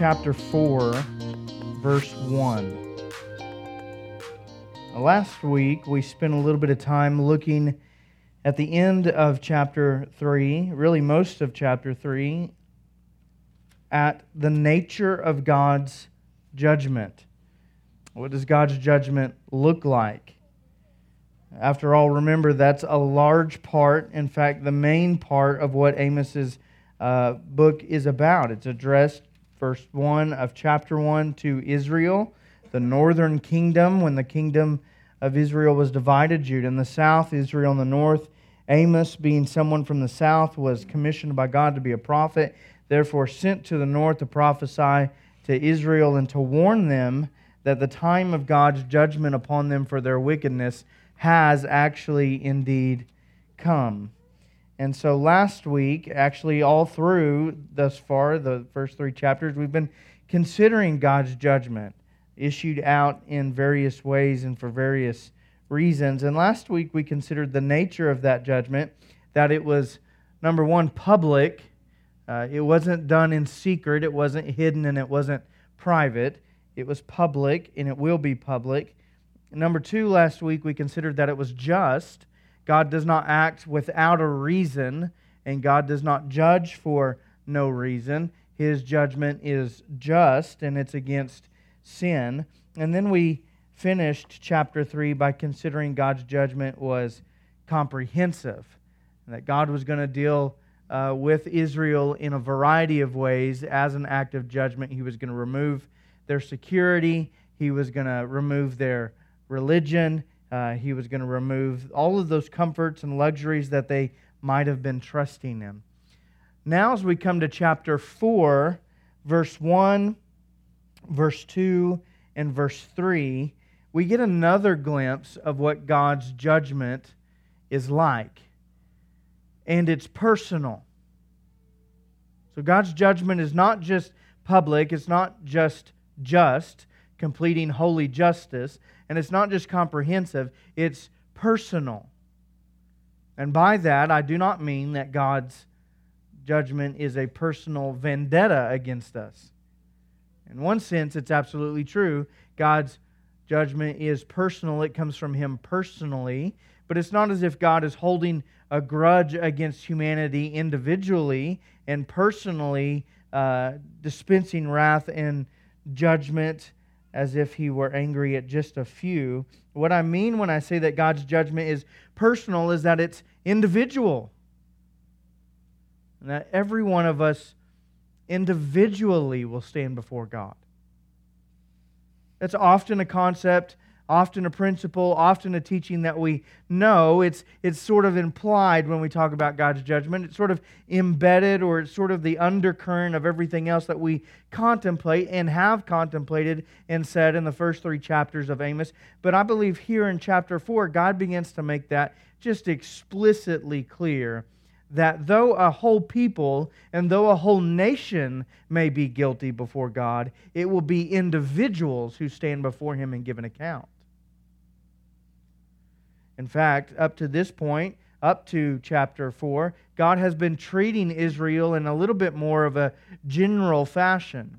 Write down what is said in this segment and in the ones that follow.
Chapter 4, verse 1. Last week, we spent a little bit of time looking at the end of chapter 3, really most of chapter 3, at the nature of God's judgment. What does God's judgment look like? After all, remember that's a large part, in fact, the main part of what Amos's uh, book is about. It's addressed, verse 1 of chapter 1, to Israel, the northern kingdom, when the kingdom of Israel was divided Judah in the south, Israel in the north. Amos, being someone from the south, was commissioned by God to be a prophet, therefore sent to the north to prophesy to Israel and to warn them that the time of God's judgment upon them for their wickedness has actually indeed come. And so last week, actually, all through thus far, the first three chapters, we've been considering God's judgment issued out in various ways and for various reasons. And last week, we considered the nature of that judgment that it was, number one, public. Uh, it wasn't done in secret, it wasn't hidden, and it wasn't private. It was public, and it will be public. Number two, last week we considered that it was just. God does not act without a reason, and God does not judge for no reason. His judgment is just, and it's against sin. And then we finished chapter 3 by considering God's judgment was comprehensive, and that God was going to deal uh, with Israel in a variety of ways as an act of judgment. He was going to remove their security, He was going to remove their religion. Uh, he was going to remove all of those comforts and luxuries that they might have been trusting in. Now, as we come to chapter 4, verse 1, verse 2, and verse 3, we get another glimpse of what God's judgment is like. And it's personal. So, God's judgment is not just public, it's not just just, completing holy justice. And it's not just comprehensive, it's personal. And by that, I do not mean that God's judgment is a personal vendetta against us. In one sense, it's absolutely true. God's judgment is personal, it comes from Him personally. But it's not as if God is holding a grudge against humanity individually and personally uh, dispensing wrath and judgment as if he were angry at just a few. What I mean when I say that God's judgment is personal is that it's individual. And that every one of us individually will stand before God. That's often a concept often a principle, often a teaching that we know. It's, it's sort of implied when we talk about God's judgment. It's sort of embedded or it's sort of the undercurrent of everything else that we contemplate and have contemplated and said in the first three chapters of Amos. But I believe here in chapter 4, God begins to make that just explicitly clear that though a whole people and though a whole nation may be guilty before God, it will be individuals who stand before Him and give an account. In fact, up to this point, up to chapter 4, God has been treating Israel in a little bit more of a general fashion.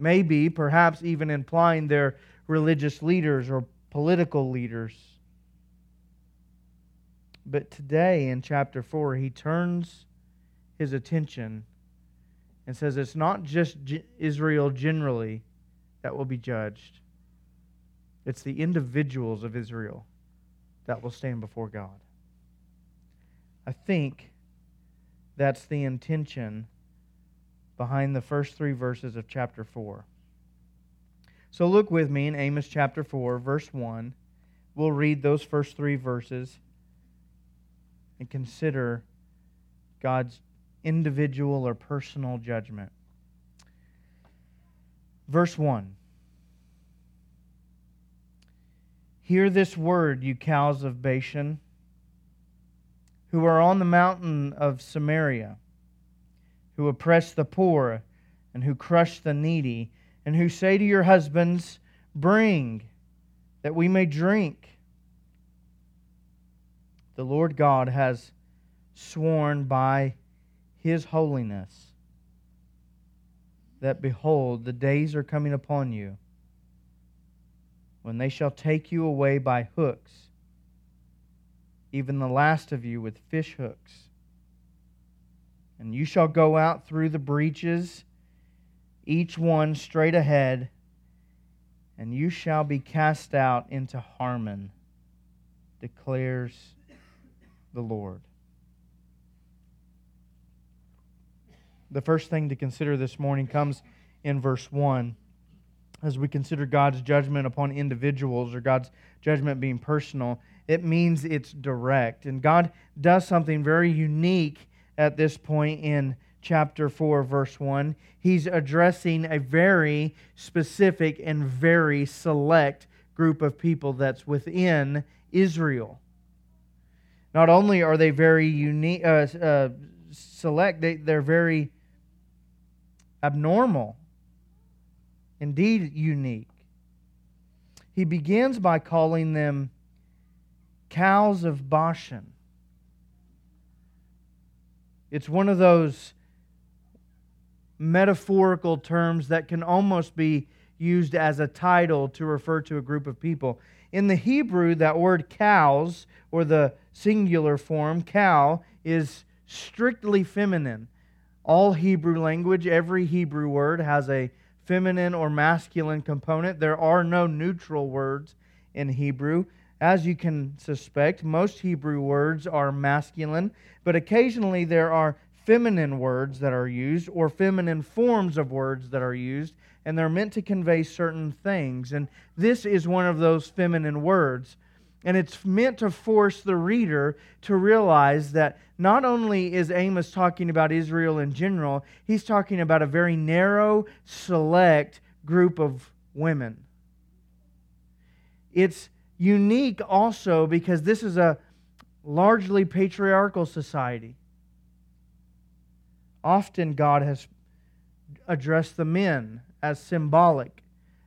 Maybe, perhaps even implying their religious leaders or political leaders. But today in chapter 4, he turns his attention and says it's not just Israel generally that will be judged, it's the individuals of Israel that will stand before God. I think that's the intention behind the first three verses of chapter 4. So look with me in Amos chapter 4, verse 1. We'll read those first three verses and consider God's individual or personal judgment. Verse 1 Hear this word, you cows of Bashan, who are on the mountain of Samaria, who oppress the poor and who crush the needy, and who say to your husbands, Bring, that we may drink. The Lord God has sworn by his holiness that, behold, the days are coming upon you when they shall take you away by hooks, even the last of you with fish hooks. And you shall go out through the breaches, each one straight ahead, and you shall be cast out into Harmon, declares the Lord. The first thing to consider this morning comes in verse 1 as we consider God's judgment upon individuals or God's judgment being personal, it means it's direct. And God does something very unique at this point in chapter 4, verse 1. He's addressing a very specific and very select group of people that's within Israel. Not only are they very unique, uh, uh, select, they, they're very abnormal indeed unique. He begins by calling them cows of Bashan. It's one of those metaphorical terms that can almost be used as a title to refer to a group of people. In the Hebrew, that word cows, or the singular form, cow, is strictly feminine. All Hebrew language, every Hebrew word has a feminine or masculine component. There are no neutral words in Hebrew. As you can suspect, most Hebrew words are masculine, but occasionally there are feminine words that are used or feminine forms of words that are used, and they're meant to convey certain things. And this is one of those feminine words. And it's meant to force the reader to realize that not only is Amos talking about Israel in general, he's talking about a very narrow, select group of women. It's unique also because this is a largely patriarchal society. Often God has addressed the men as symbolic,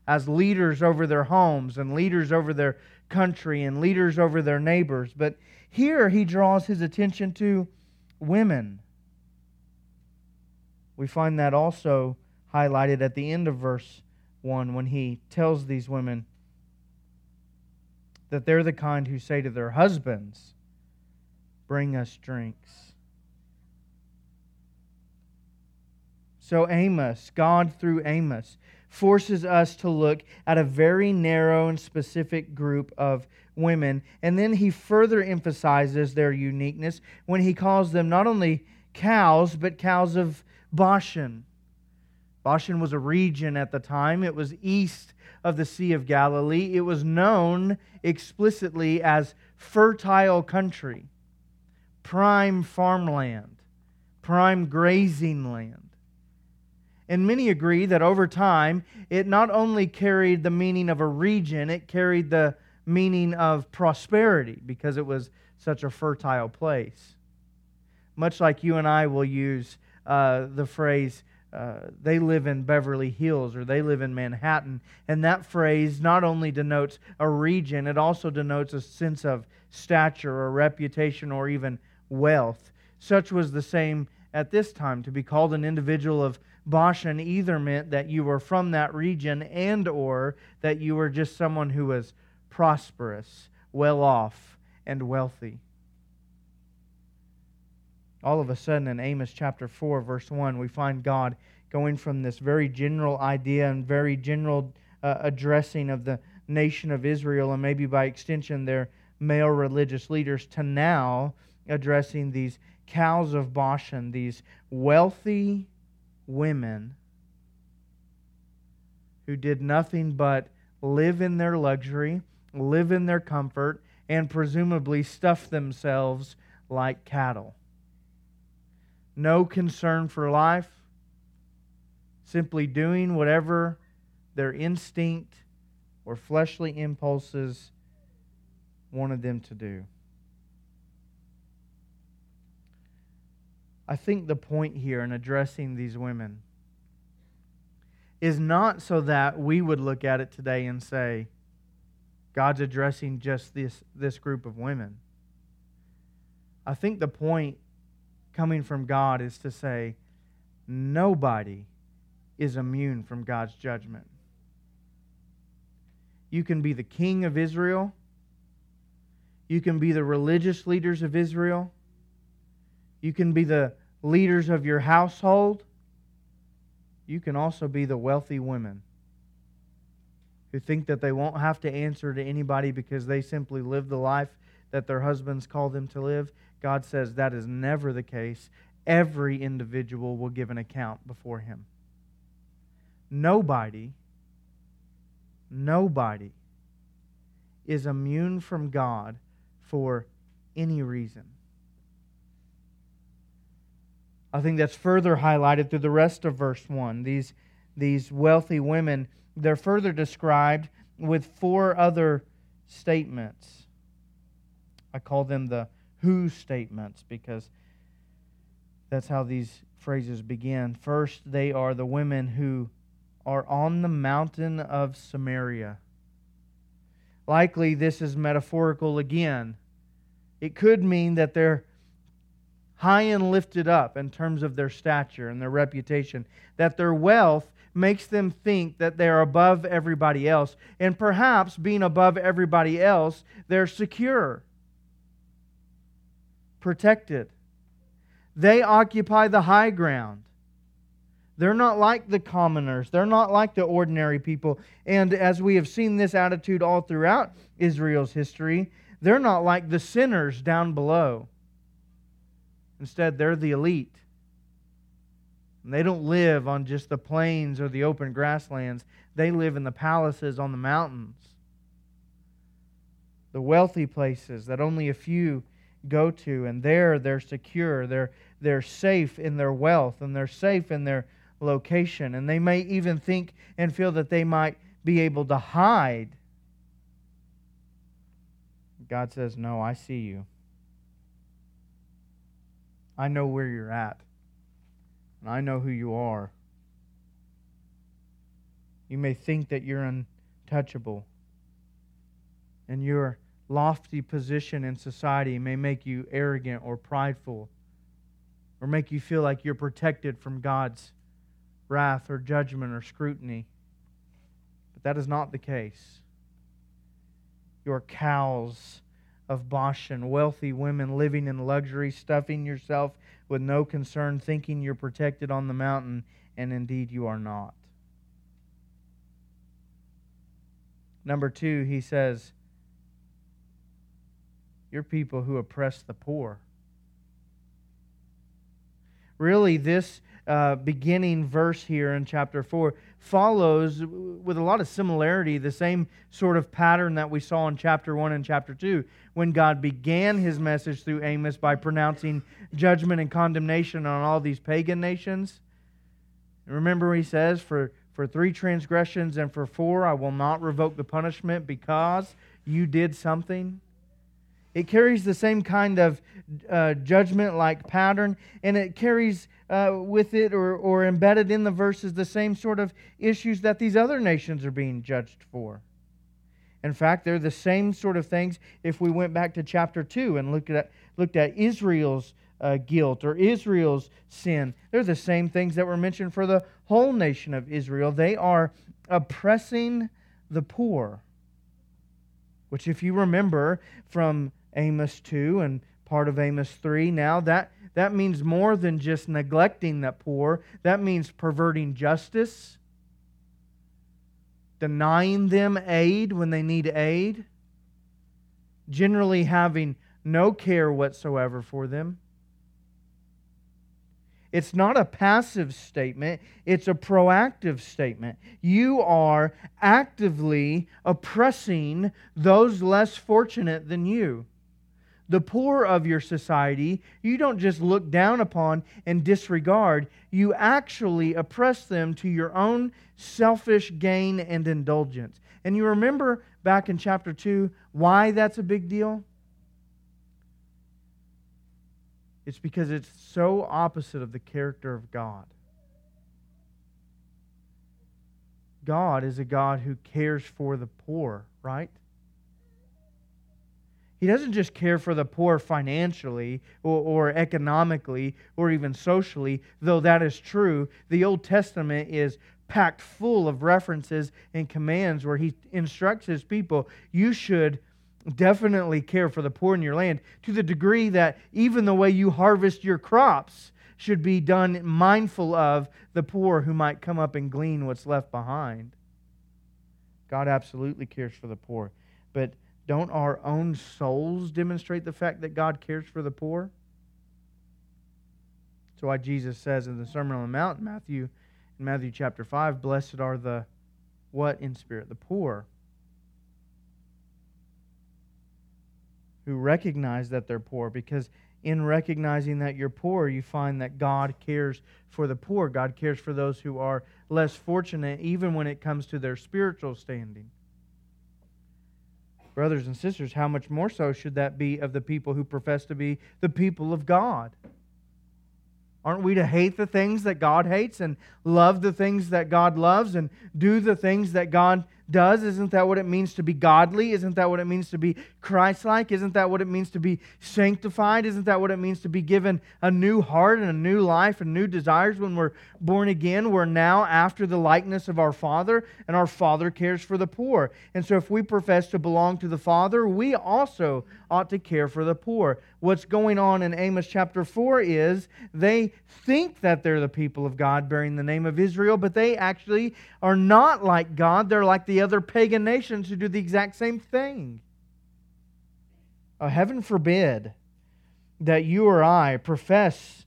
as leaders over their homes and leaders over their country and leaders over their neighbors. But here he draws his attention to women. We find that also highlighted at the end of verse 1 when he tells these women that they're the kind who say to their husbands, Bring us drinks. So, Amos, God through Amos, forces us to look at a very narrow and specific group of women. And then he further emphasizes their uniqueness when he calls them not only cows, but cows of Bashan. Bashan was a region at the time, it was east of the Sea of Galilee. It was known explicitly as fertile country, prime farmland, prime grazing land. And many agree that over time, it not only carried the meaning of a region, it carried the meaning of prosperity because it was such a fertile place. Much like you and I will use uh, the phrase, uh, they live in Beverly Hills or they live in Manhattan. And that phrase not only denotes a region, it also denotes a sense of stature or reputation or even wealth. Such was the same at this time. To be called an individual of Bashan either meant that you were from that region and or that you were just someone who was prosperous, well off, and wealthy. All of a sudden in Amos chapter 4 verse 1 we find God going from this very general idea and very general uh, addressing of the nation of Israel and maybe by extension their male religious leaders to now addressing these cows of Bashan, these wealthy women who did nothing but live in their luxury, live in their comfort, and presumably stuff themselves like cattle. No concern for life, simply doing whatever their instinct or fleshly impulses wanted them to do. I think the point here in addressing these women is not so that we would look at it today and say, God's addressing just this, this group of women. I think the point coming from God is to say, nobody is immune from God's judgment. You can be the king of Israel. You can be the religious leaders of Israel. You can be the leaders of your household. You can also be the wealthy women who think that they won't have to answer to anybody because they simply live the life that their husbands call them to live. God says that is never the case. Every individual will give an account before Him. Nobody, nobody is immune from God for any reason. I think that's further highlighted through the rest of verse 1. These, these wealthy women, they're further described with four other statements. I call them the who statements because that's how these phrases begin. First, they are the women who are on the mountain of Samaria. Likely, this is metaphorical again. It could mean that they're high and lifted up in terms of their stature and their reputation, that their wealth makes them think that they're above everybody else. And perhaps being above everybody else, they're secure, protected. They occupy the high ground. They're not like the commoners. They're not like the ordinary people. And as we have seen this attitude all throughout Israel's history, they're not like the sinners down below. Instead, they're the elite. And they don't live on just the plains or the open grasslands, they live in the palaces on the mountains. The wealthy places that only a few go to, and there they're secure. They're, they're safe in their wealth and they're safe in their location. And they may even think and feel that they might be able to hide. God says, No, I see you. I know where you're at. And I know who you are. You may think that you're untouchable. And your lofty position in society may make you arrogant or prideful or make you feel like you're protected from God's wrath or judgment or scrutiny. But that is not the case. Your cows of Bashan, wealthy women living in luxury, stuffing yourself with no concern, thinking you're protected on the mountain, and indeed you are not. Number two, he says, You're people who oppress the poor. Really, this uh, beginning verse here in chapter 4 follows with a lot of similarity the same sort of pattern that we saw in chapter 1 and chapter 2 when God began his message through Amos by pronouncing judgment and condemnation on all these pagan nations. Remember, he says, For, for three transgressions and for four I will not revoke the punishment because you did something. It carries the same kind of uh, judgment like pattern, and it carries uh, with it or, or embedded in the verses the same sort of issues that these other nations are being judged for. In fact, they're the same sort of things if we went back to chapter 2 and looked at, looked at Israel's uh, guilt or Israel's sin. They're the same things that were mentioned for the whole nation of Israel. They are oppressing the poor, which, if you remember from Amos 2 and part of Amos 3 now, that, that means more than just neglecting the poor. That means perverting justice, denying them aid when they need aid, generally having no care whatsoever for them. It's not a passive statement, it's a proactive statement. You are actively oppressing those less fortunate than you the poor of your society, you don't just look down upon and disregard, you actually oppress them to your own selfish gain and indulgence. And you remember back in chapter 2 why that's a big deal? It's because it's so opposite of the character of God. God is a God who cares for the poor, right? He doesn't just care for the poor financially or, or, economically or even socially, though that is true. The Old Testament is packed full of references and commands where he instructs his people you should definitely care for the poor in your land to the degree that even the way you harvest your crops should be done mindful of the poor who might come up and glean what's left behind. God absolutely cares for the poor. But don't our own souls demonstrate the fact that God cares for the poor? That's why Jesus says in the Sermon on the Mount, Matthew, in Matthew chapter 5, blessed are the what in spirit? The poor. Who recognize that they're poor because in recognizing that you're poor, you find that God cares for the poor. God cares for those who are less fortunate, even when it comes to their spiritual standing. Brothers and sisters, how much more so should that be of the people who profess to be the people of God? Aren't we to hate the things that God hates and love the things that God loves and do the things that God does. Isn't that what it means to be godly? Isn't that what it means to be Christ like? Isn't that what it means to be sanctified? Isn't that what it means to be given a new heart and a new life and new desires when we're born again? We're now after the likeness of our Father, and our Father cares for the poor. And so if we profess to belong to the Father, we also ought to care for the poor. What's going on in Amos chapter 4 is they think that they're the people of God bearing the name of Israel, but they actually are not like God. They're like the other pagan nations who do the exact same thing. Oh, heaven forbid that you or I profess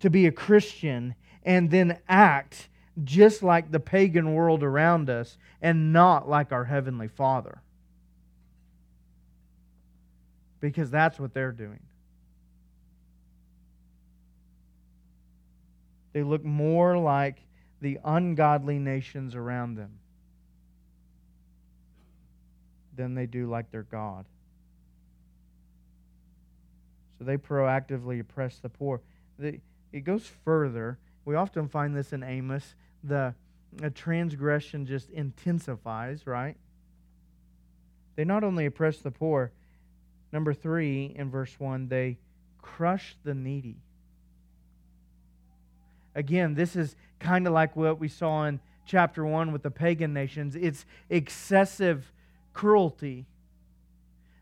to be a Christian and then act just like the pagan world around us and not like our Heavenly Father. Because that's what they're doing. They look more like the ungodly nations around them than they do like their God. So they proactively oppress the poor. it goes further. We often find this in Amos. The, the transgression just intensifies, right? They not only oppress the poor, number three in verse 1, they crush the needy. Again, this is kind of like what we saw in chapter 1 with the pagan nations. It's excessive cruelty.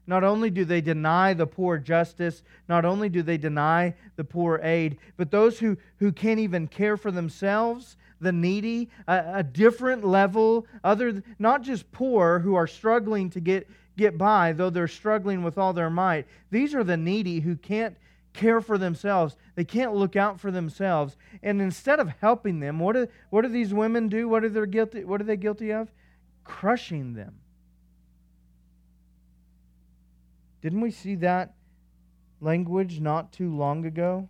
Not only do they deny the poor justice, not only do they deny the poor aid, but those who, who can't even care for themselves, the needy, a, a different level, other not just poor who are struggling to get, get by, though they're struggling with all their might. These are the needy who can't care for themselves. They can't look out for themselves. And instead of helping them, what do, what do these women do? What are they guilty, what are they guilty of? Crushing them. Didn't we see that language not too long ago?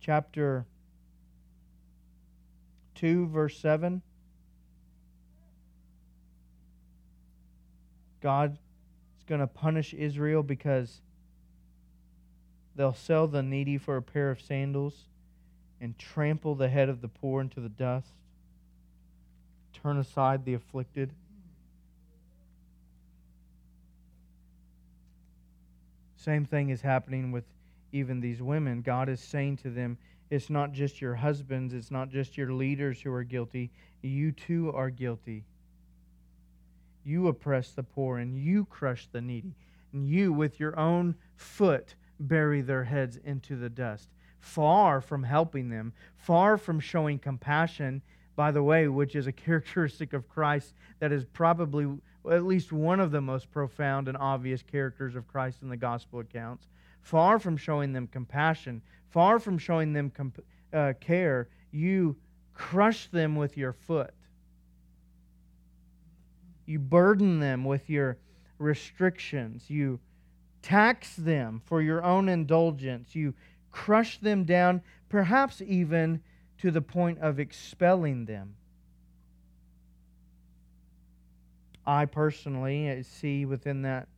Chapter 2, verse 7. God is going to punish Israel because They'll sell the needy for a pair of sandals and trample the head of the poor into the dust, turn aside the afflicted. Same thing is happening with even these women. God is saying to them, it's not just your husbands, it's not just your leaders who are guilty. You too are guilty. You oppress the poor and you crush the needy. And you, with your own foot, bury their heads into the dust. Far from helping them, far from showing compassion, by the way, which is a characteristic of Christ that is probably at least one of the most profound and obvious characters of Christ in the gospel accounts. Far from showing them compassion, far from showing them comp- uh, care, you crush them with your foot. You burden them with your restrictions. You tax them for your own indulgence. You crush them down, perhaps even to the point of expelling them. I personally eh, see within that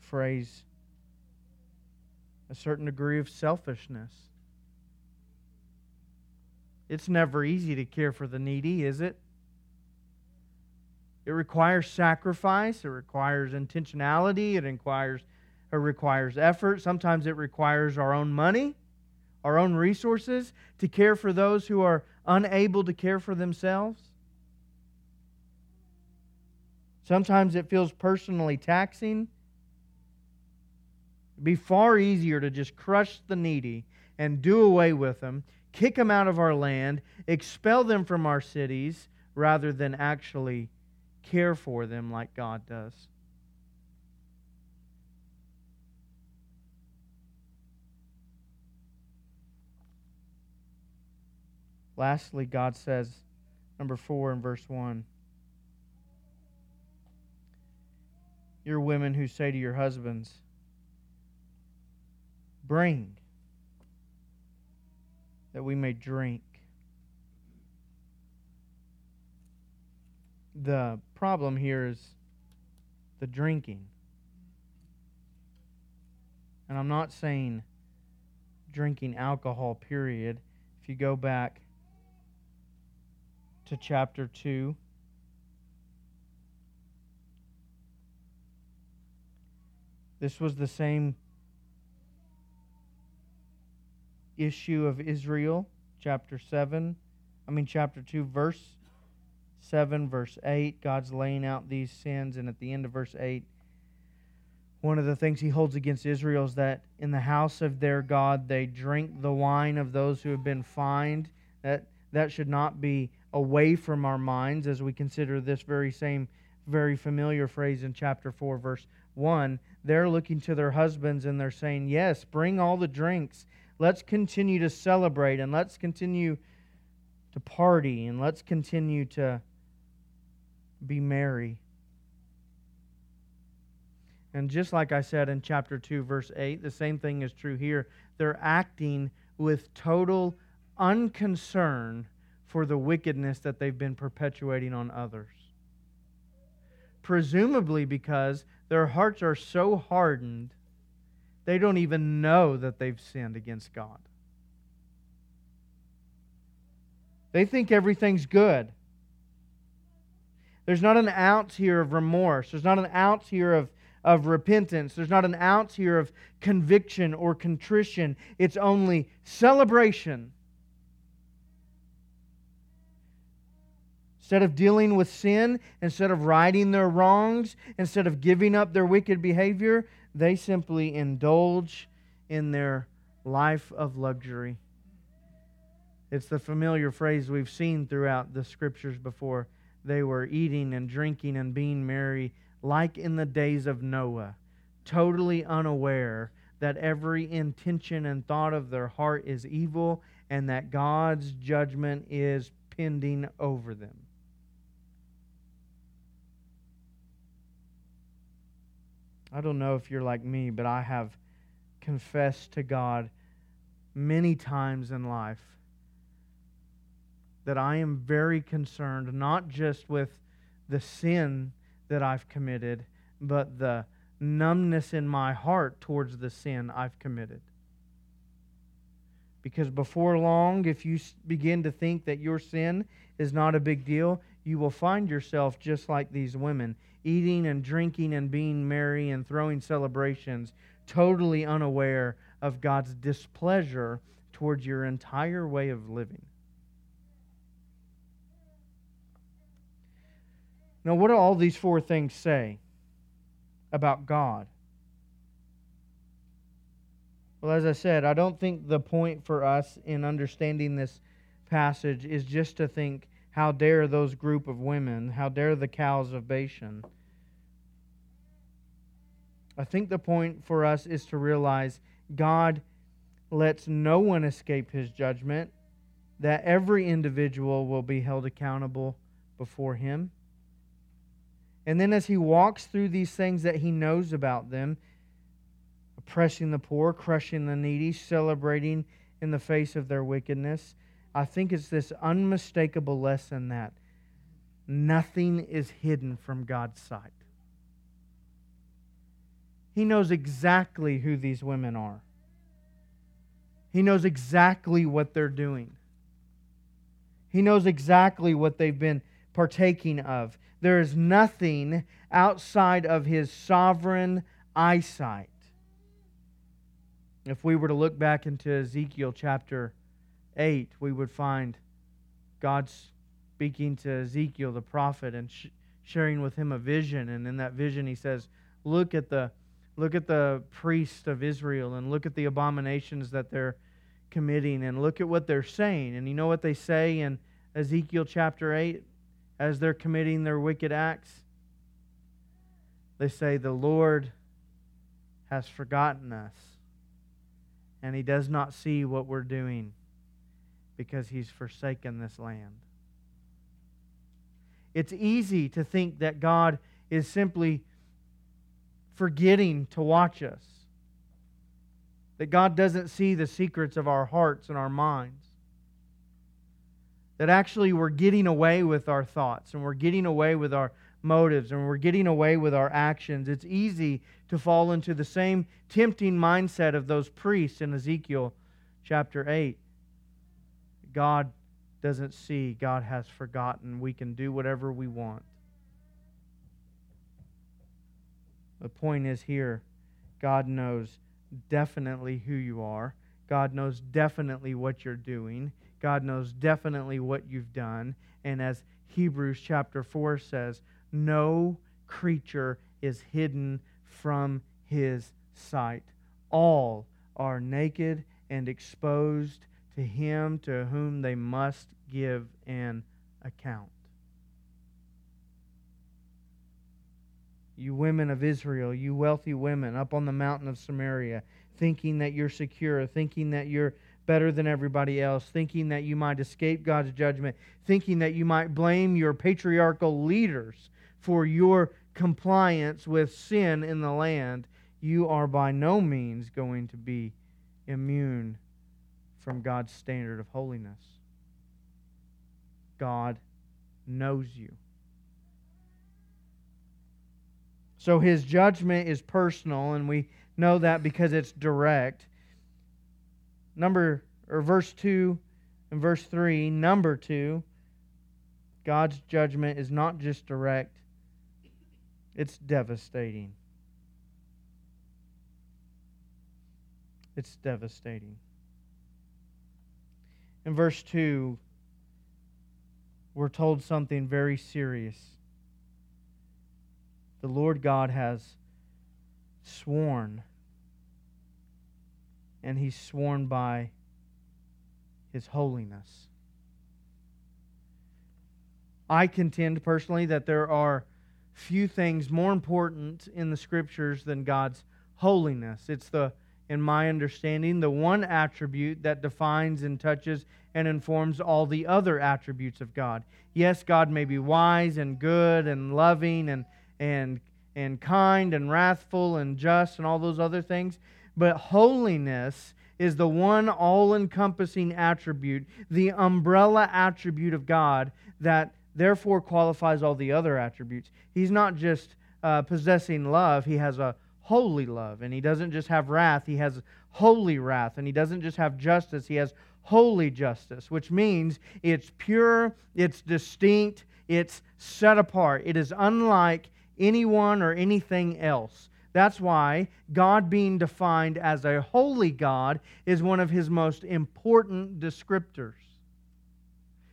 phrase a certain degree of selfishness. It's never easy to care for the needy, is it? It requires sacrifice, it requires intentionality, it requires, it requires effort. Sometimes it requires our own money, our own resources to care for those who are unable to care for themselves. Sometimes it feels personally taxing. It'd be far easier to just crush the needy and do away with them, kick them out of our land, expel them from our cities, rather than actually care for them like God does. Lastly, God says, number four in verse 1 You're women who say to your husbands, Bring that we may drink. The problem here is the drinking. And I'm not saying drinking alcohol, period. If you go back to chapter 2, this was the same issue of Israel, chapter 7. I mean, chapter 2, verse 7, verse 8. God's laying out these sins, and at the end of verse 8, one of the things he holds against Israel is that in the house of their God they drink the wine of those who have been fined. That, that should not be away from our minds as we consider this very same, very familiar phrase in chapter 4, verse 1. They're looking to their husbands and they're saying, Yes, bring all the drinks let's continue to celebrate and let's continue to party and let's continue to be merry. And just like I said in chapter 2, verse 8, the same thing is true here. They're acting with total unconcern for the wickedness that they've been perpetuating on others. Presumably because their hearts are so hardened they don't even know that they've sinned against God. They think everything's good. There's not an ounce here of remorse. There's not an ounce here of, of repentance. There's not an ounce here of conviction or contrition. It's only celebration. Instead of dealing with sin, instead of righting their wrongs, instead of giving up their wicked behavior, they simply indulge in their life of luxury. It's the familiar phrase we've seen throughout the scriptures before. They were eating and drinking and being merry, like in the days of Noah, totally unaware that every intention and thought of their heart is evil and that God's judgment is pending over them. I don't know if you're like me, but I have confessed to God many times in life that I am very concerned not just with the sin that I've committed, but the numbness in my heart towards the sin I've committed. Because before long, if you begin to think that your sin is not a big deal, you will find yourself just like these women eating and drinking and being merry and throwing celebrations, totally unaware of God's displeasure towards your entire way of living. Now, what do all these four things say about God? Well, as I said, I don't think the point for us in understanding this passage is just to think how dare those group of women? How dare the cows of Bashan? I think the point for us is to realize God lets no one escape his judgment, that every individual will be held accountable before him. And then as he walks through these things that he knows about them, oppressing the poor, crushing the needy, celebrating in the face of their wickedness, I think it's this unmistakable lesson that nothing is hidden from God's sight. He knows exactly who these women are. He knows exactly what they're doing. He knows exactly what they've been partaking of. There is nothing outside of his sovereign eyesight. If we were to look back into Ezekiel chapter 8, we would find God speaking to Ezekiel the prophet and sh- sharing with him a vision and in that vision he says, "Look at the look at the priests of Israel and look at the abominations that they're committing and look at what they're saying." And you know what they say in Ezekiel chapter 8 as they're committing their wicked acts? They say, The Lord has forgotten us, and He does not see what we're doing because He's forsaken this land. It's easy to think that God is simply forgetting to watch us, that God doesn't see the secrets of our hearts and our minds that actually we're getting away with our thoughts and we're getting away with our motives and we're getting away with our actions. It's easy to fall into the same tempting mindset of those priests in Ezekiel chapter 8. God doesn't see, God has forgotten. We can do whatever we want. The point is here God knows definitely who you are, God knows definitely what you're doing. God knows definitely what you've done. And as Hebrews chapter 4 says, no creature is hidden from his sight. All are naked and exposed to him to whom they must give an account. You women of Israel, you wealthy women up on the mountain of Samaria, thinking that you're secure, thinking that you're better than everybody else, thinking that you might escape God's judgment, thinking that you might blame your patriarchal leaders for your compliance with sin in the land, you are by no means going to be immune from God's standard of holiness. God knows you. So his judgment is personal, and we know that because it's direct number or verse 2 and verse 3, number 2, God's judgment is not just direct, it's devastating. It's devastating. In verse 2, we're told something very serious. The Lord God has sworn and he's sworn by his holiness. I contend personally that there are few things more important in the scriptures than God's holiness. It's the in my understanding the one attribute that defines and touches and informs all the other attributes of God. Yes, God may be wise and good and loving and and and kind and wrathful and just and all those other things, but holiness is the one all encompassing attribute, the umbrella attribute of God that therefore qualifies all the other attributes. He's not just uh, possessing love, he has a holy love. And he doesn't just have wrath, he has holy wrath. And he doesn't just have justice, he has holy justice, which means it's pure, it's distinct, it's set apart. It is unlike anyone or anything else. That's why God being defined as a holy God is one of his most important descriptors.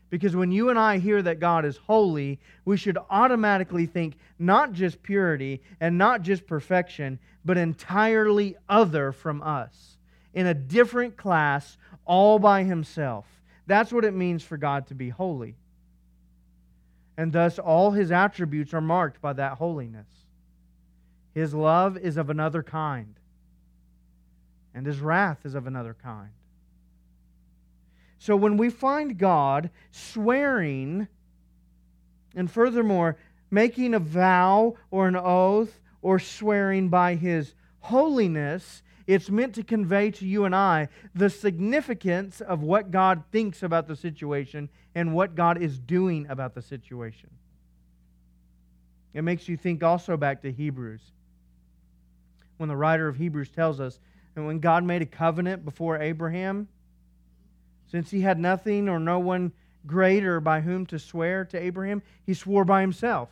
Because when you and I hear that God is holy, we should automatically think not just purity and not just perfection, but entirely other from us, in a different class, all by himself. That's what it means for God to be holy. And thus, all his attributes are marked by that holiness. His love is of another kind, and his wrath is of another kind. So when we find God swearing, and furthermore, making a vow or an oath or swearing by his holiness, it's meant to convey to you and I the significance of what God thinks about the situation and what God is doing about the situation. It makes you think also back to Hebrews when the writer of Hebrews tells us that when God made a covenant before Abraham, since he had nothing or no one greater by whom to swear to Abraham? He swore by himself.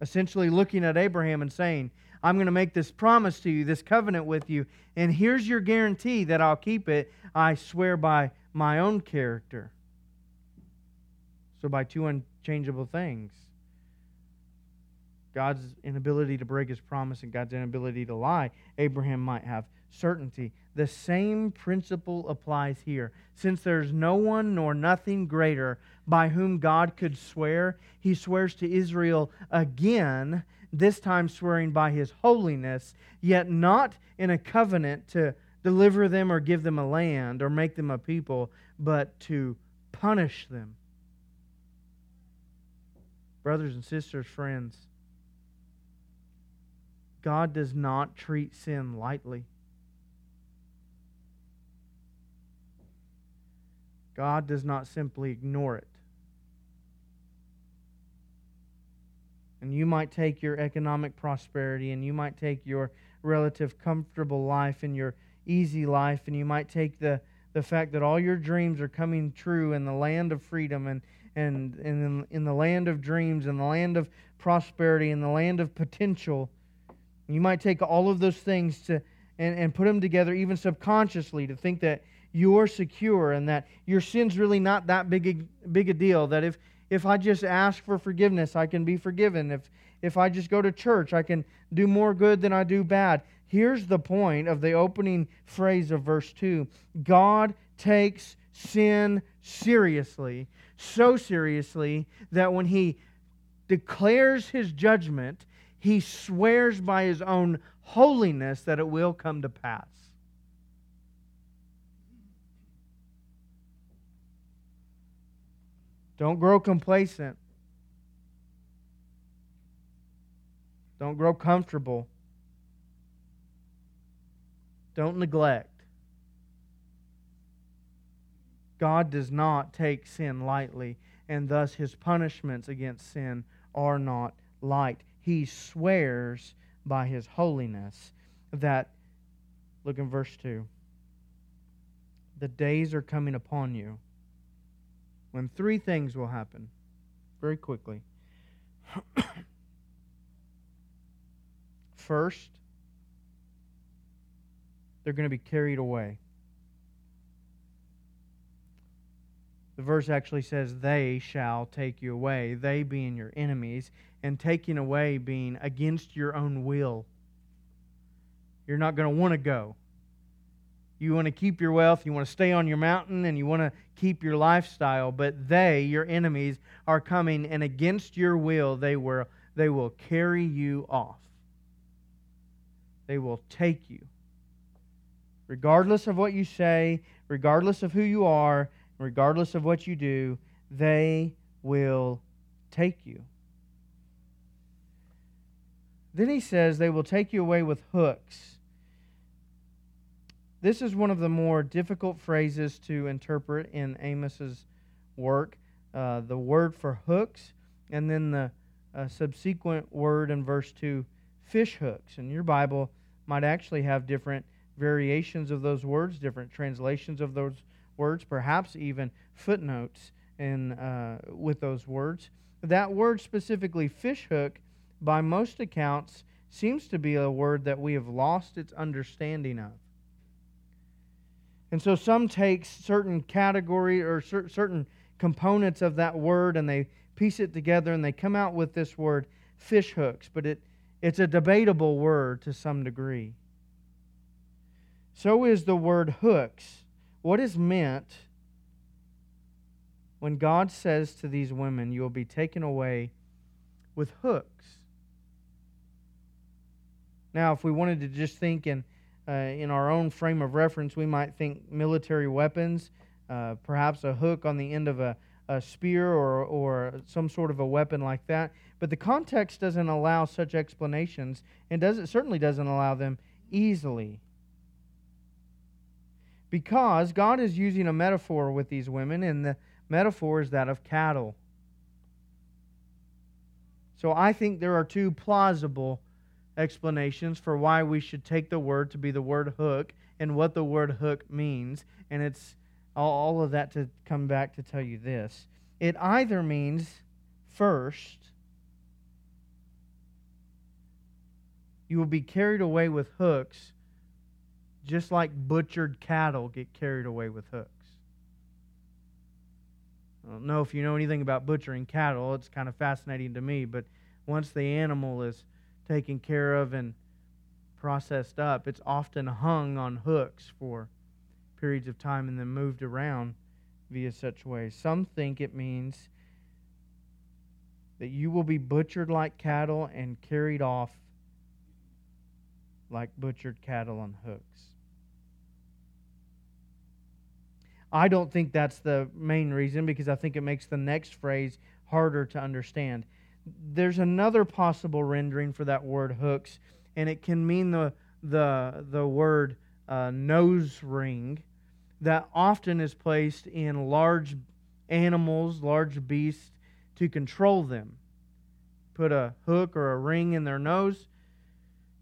Essentially, looking at Abraham and saying, I'm going to make this promise to you, this covenant with you, and here's your guarantee that I'll keep it. I swear by my own character. So, by two unchangeable things God's inability to break his promise and God's inability to lie, Abraham might have certainty. The same principle applies here. Since there's no one nor nothing greater by whom God could swear, he swears to Israel again, this time swearing by his holiness, yet not in a covenant to deliver them or give them a land or make them a people, but to punish them. Brothers and sisters, friends, God does not treat sin lightly. God does not simply ignore it. And you might take your economic prosperity and you might take your relative comfortable life and your easy life and you might take the, the fact that all your dreams are coming true in the land of freedom and, and, and in, in the land of dreams and the land of prosperity and the land of potential you might take all of those things to, and, and put them together, even subconsciously, to think that you're secure and that your sin's really not that big a, big a deal. That if, if I just ask for forgiveness, I can be forgiven. If, if I just go to church, I can do more good than I do bad. Here's the point of the opening phrase of verse 2 God takes sin seriously, so seriously that when he declares his judgment, he swears by his own holiness that it will come to pass. Don't grow complacent. Don't grow comfortable. Don't neglect. God does not take sin lightly, and thus his punishments against sin are not light he swears by his holiness that, look in verse 2, the days are coming upon you when three things will happen very quickly. First, they're going to be carried away. The verse actually says, They shall take you away, they being your enemies, and taking away being against your own will. You're not going to want to go. You want to keep your wealth, you want to stay on your mountain, and you want to keep your lifestyle, but they, your enemies, are coming, and against your will, they, were, they will carry you off. They will take you. Regardless of what you say, regardless of who you are, regardless of what you do, they will take you. Then he says, They will take you away with hooks. This is one of the more difficult phrases to interpret in Amos's work. Uh, the word for hooks, and then the uh, subsequent word in verse 2, fish hooks. And your Bible might actually have different variations of those words, different translations of those words, perhaps even footnotes in, uh, with those words. That word specifically, fish hook, by most accounts, seems to be a word that we have lost its understanding of. And so some take certain category or cer- certain components of that word and they piece it together and they come out with this word fishhooks, but it, it's a debatable word to some degree. So is the word hooks what is meant when God says to these women, You will be taken away with hooks? Now, if we wanted to just think in, uh, in our own frame of reference, we might think military weapons, uh, perhaps a hook on the end of a, a spear or, or some sort of a weapon like that. But the context doesn't allow such explanations, and does, it certainly doesn't allow them easily because God is using a metaphor with these women, and the metaphor is that of cattle. So I think there are two plausible explanations for why we should take the word to be the word hook and what the word hook means. And it's all of that to come back to tell you this. It either means first, you will be carried away with hooks, just like butchered cattle get carried away with hooks. I don't know if you know anything about butchering cattle. It's kind of fascinating to me, but once the animal is taken care of and processed up, it's often hung on hooks for periods of time and then moved around via such ways. Some think it means that you will be butchered like cattle and carried off like butchered cattle on hooks. I don't think that's the main reason because I think it makes the next phrase harder to understand. There's another possible rendering for that word hooks, and it can mean the, the, the word uh, nose ring that often is placed in large animals, large beasts, to control them. Put a hook or a ring in their nose,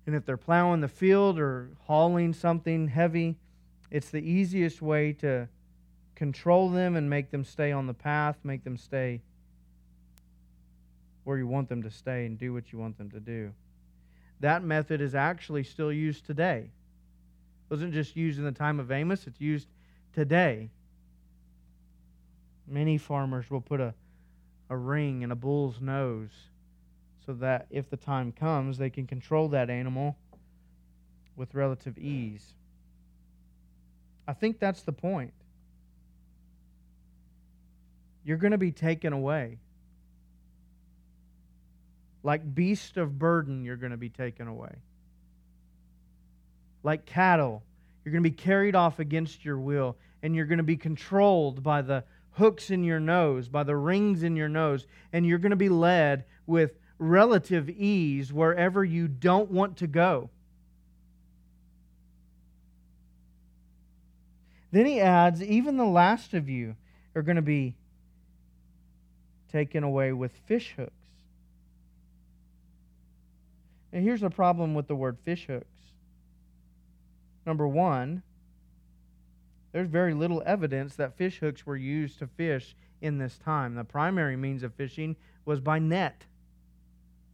and if they're plowing the field or hauling something heavy, it's the easiest way to control them and make them stay on the path, make them stay where you want them to stay and do what you want them to do. That method is actually still used today. It wasn't just used in the time of Amos, it's used today. Many farmers will put a, a ring in a bull's nose so that if the time comes, they can control that animal with relative ease. I think that's the point. You're going to be taken away. Like beast of burden, you're going to be taken away. Like cattle, you're going to be carried off against your will, and you're going to be controlled by the hooks in your nose, by the rings in your nose, and you're going to be led with relative ease wherever you don't want to go. Then he adds, even the last of you are going to be taken away with fish hooks. And here's the problem with the word fish hooks. Number one, there's very little evidence that fish hooks were used to fish in this time. The primary means of fishing was by net.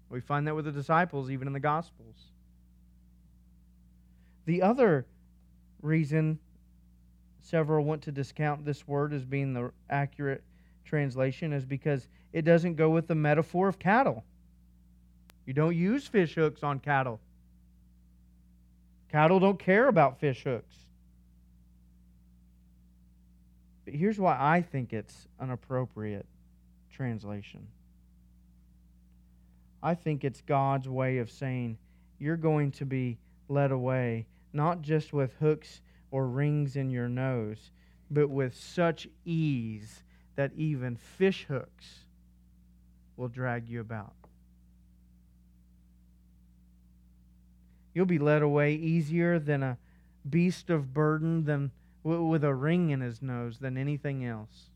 We find that with the disciples, even in the Gospels. The other reason several want to discount this word as being the accurate translation is because it doesn't go with the metaphor of cattle. You don't use fish hooks on cattle. Cattle don't care about fish hooks. But here's why I think it's an appropriate translation. I think it's God's way of saying you're going to be led away, not just with hooks or rings in your nose, but with such ease that even fish hooks will drag you about. You'll be led away easier than a beast of burden than with a ring in his nose than anything else.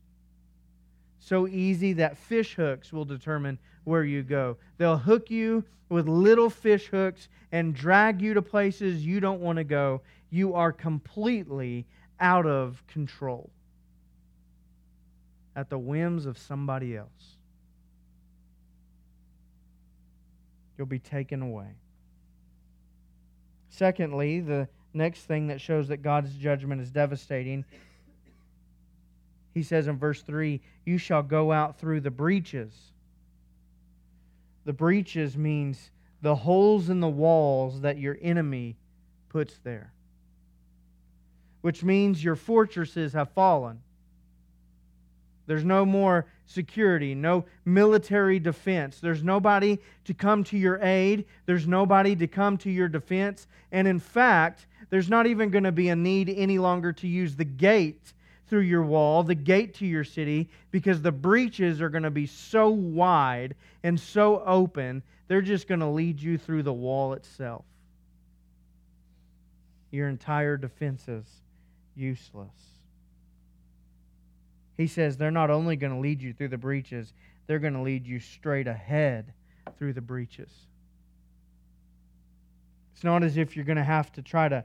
So easy that fish hooks will determine where you go. They'll hook you with little fish hooks and drag you to places you don't want to go. You are completely out of control at the whims of somebody else. You'll be taken away. Secondly, the next thing that shows that God's judgment is devastating, he says in verse 3 You shall go out through the breaches. The breaches means the holes in the walls that your enemy puts there, which means your fortresses have fallen. There's no more security, no military defense. There's nobody to come to your aid. There's nobody to come to your defense. And in fact, there's not even going to be a need any longer to use the gate through your wall, the gate to your city, because the breaches are going to be so wide and so open, they're just going to lead you through the wall itself. Your entire defense is useless. He says they're not only going to lead you through the breaches, they're going to lead you straight ahead through the breaches. It's not as if you're going to have to try to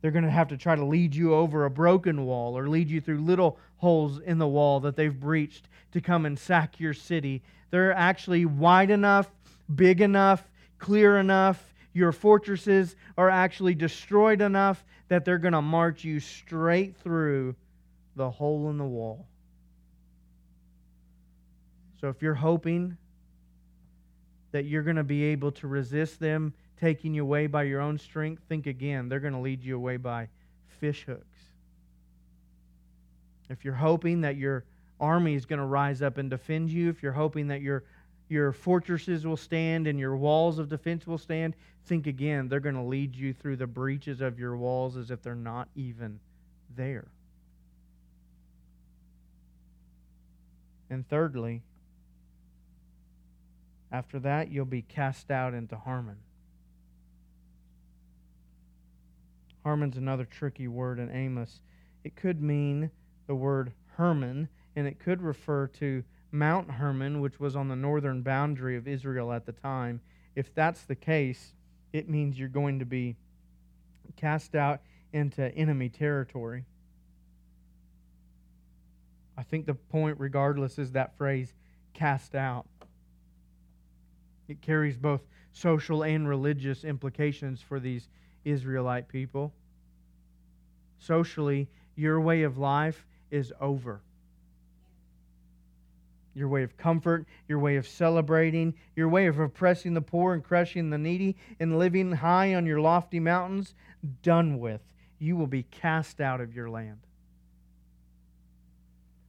They're going to have to try to lead you over a broken wall or lead you through little holes in the wall that they've breached to come and sack your city. They're actually wide enough, big enough, clear enough. Your fortresses are actually destroyed enough that they're going to march you straight through the hole in the wall. So if you're hoping that you're going to be able to resist them taking you away by your own strength, think again. They're going to lead you away by fish hooks. If you're hoping that your army is going to rise up and defend you, if you're hoping that your your fortresses will stand and your walls of defense will stand, think again. They're going to lead you through the breaches of your walls as if they're not even there. And thirdly, after that, you'll be cast out into Harmon. Harmon's another tricky word in Amos. It could mean the word Hermon, and it could refer to Mount Hermon, which was on the northern boundary of Israel at the time. If that's the case, it means you're going to be cast out into enemy territory. I think the point, regardless, is that phrase, cast out. It carries both social and religious implications for these Israelite people. Socially, your way of life is over. Your way of comfort, your way of celebrating, your way of oppressing the poor and crushing the needy and living high on your lofty mountains, done with. You will be cast out of your land.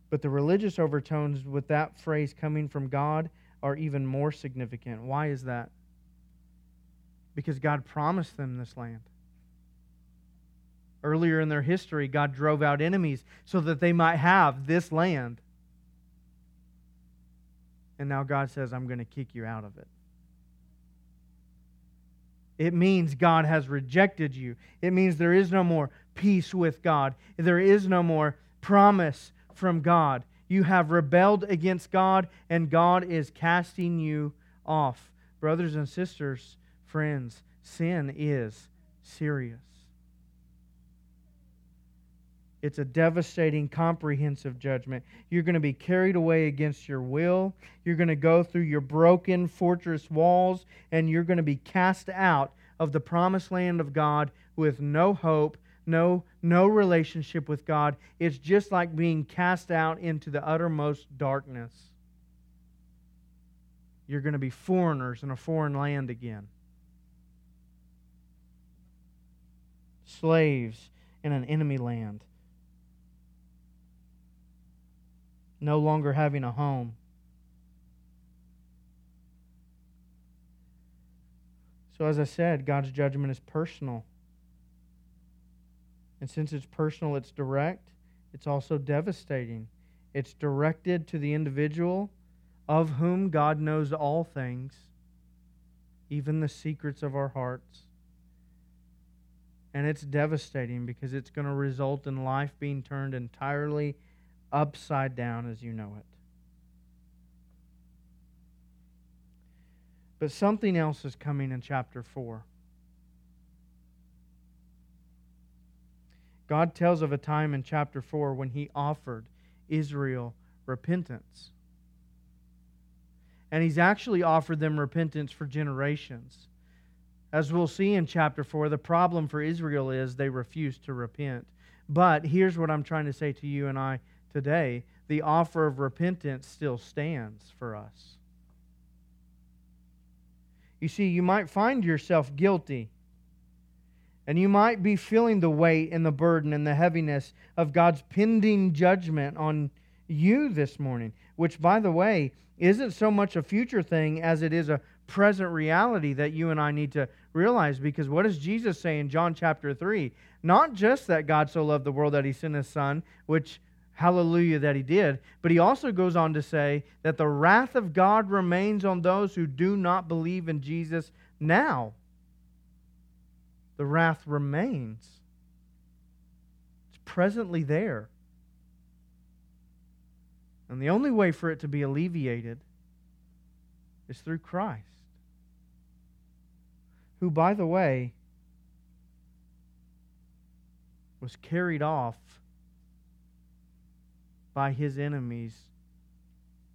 But the religious overtones with that phrase coming from God are even more significant. Why is that? Because God promised them this land. Earlier in their history, God drove out enemies so that they might have this land. And now God says, I'm going to kick you out of it. It means God has rejected you. It means there is no more peace with God. There is no more promise from God. You have rebelled against God, and God is casting you off. Brothers and sisters, friends, sin is serious. It's a devastating, comprehensive judgment. You're going to be carried away against your will. You're going to go through your broken fortress walls, and you're going to be cast out of the promised land of God with no hope no, no relationship with God. It's just like being cast out into the uttermost darkness. You're going to be foreigners in a foreign land again. Slaves in an enemy land. No longer having a home. So, as I said, God's judgment is personal. And since it's personal, it's direct, it's also devastating. It's directed to the individual of whom God knows all things, even the secrets of our hearts. And it's devastating because it's going to result in life being turned entirely upside down as you know it. But something else is coming in chapter 4. God tells of a time in chapter 4 when he offered Israel repentance. And he's actually offered them repentance for generations. As we'll see in chapter 4, the problem for Israel is they refuse to repent. But here's what I'm trying to say to you and I today the offer of repentance still stands for us. You see, you might find yourself guilty and you might be feeling the weight and the burden and the heaviness of God's pending judgment on you this morning, which, by the way, isn't so much a future thing as it is a present reality that you and I need to realize. Because what does Jesus say in John chapter 3? Not just that God so loved the world that he sent his son, which hallelujah that he did, but he also goes on to say that the wrath of God remains on those who do not believe in Jesus now the wrath remains. It's presently there. And the only way for it to be alleviated is through Christ, who, by the way, was carried off by his enemies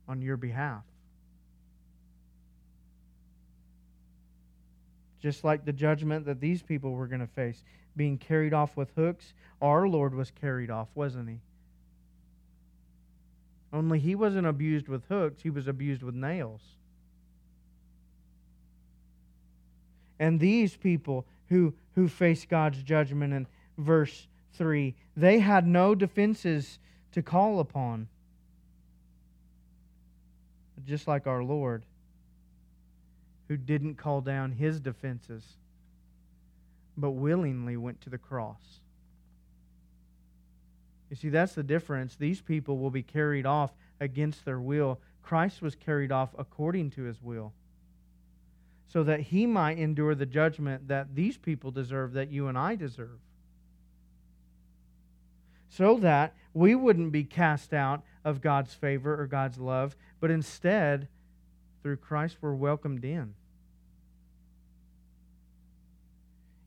on your behalf. Just like the judgment that these people were going to face, being carried off with hooks, our Lord was carried off, wasn't he? Only he wasn't abused with hooks, he was abused with nails. And these people who, who face God's judgment in verse 3, they had no defenses to call upon. Just like our Lord, who didn't call down his defenses, but willingly went to the cross. You see, that's the difference. These people will be carried off against their will. Christ was carried off according to his will so that he might endure the judgment that these people deserve, that you and I deserve. So that we wouldn't be cast out of God's favor or God's love, but instead, through Christ, we're welcomed in.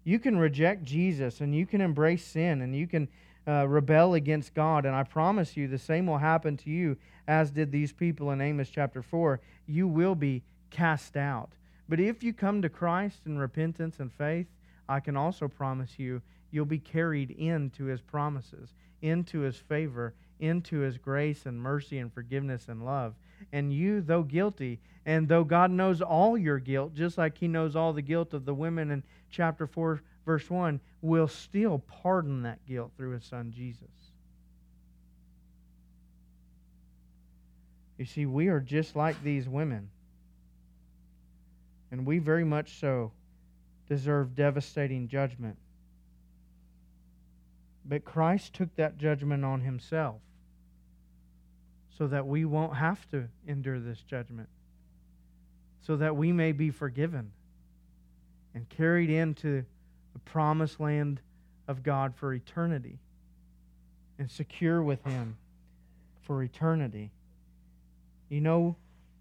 You can reject Jesus and you can embrace sin and you can uh, rebel against God. And I promise you, the same will happen to you as did these people in Amos chapter 4. You will be cast out. But if you come to Christ in repentance and faith, I can also promise you, you'll be carried into his promises, into his favor, into his grace and mercy and forgiveness and love. And you, though guilty, and though God knows all your guilt, just like he knows all the guilt of the women in chapter 4, verse 1, will still pardon that guilt through his son Jesus. You see, we are just like these women and we very much so deserve devastating judgment. But Christ took that judgment on himself so that we won't have to endure this judgment, so that we may be forgiven and carried into the promised land of God for eternity and secure with Him for eternity. You know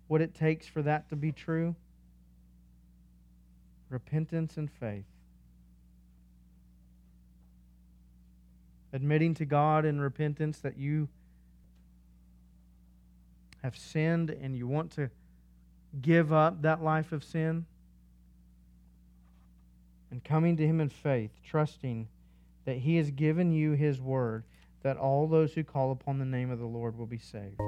what it takes for that to be true? repentance and faith. Admitting to God in repentance that you have sinned and you want to give up that life of sin. And coming to Him in faith, trusting that He has given you His word, that all those who call upon the name of the Lord will be saved.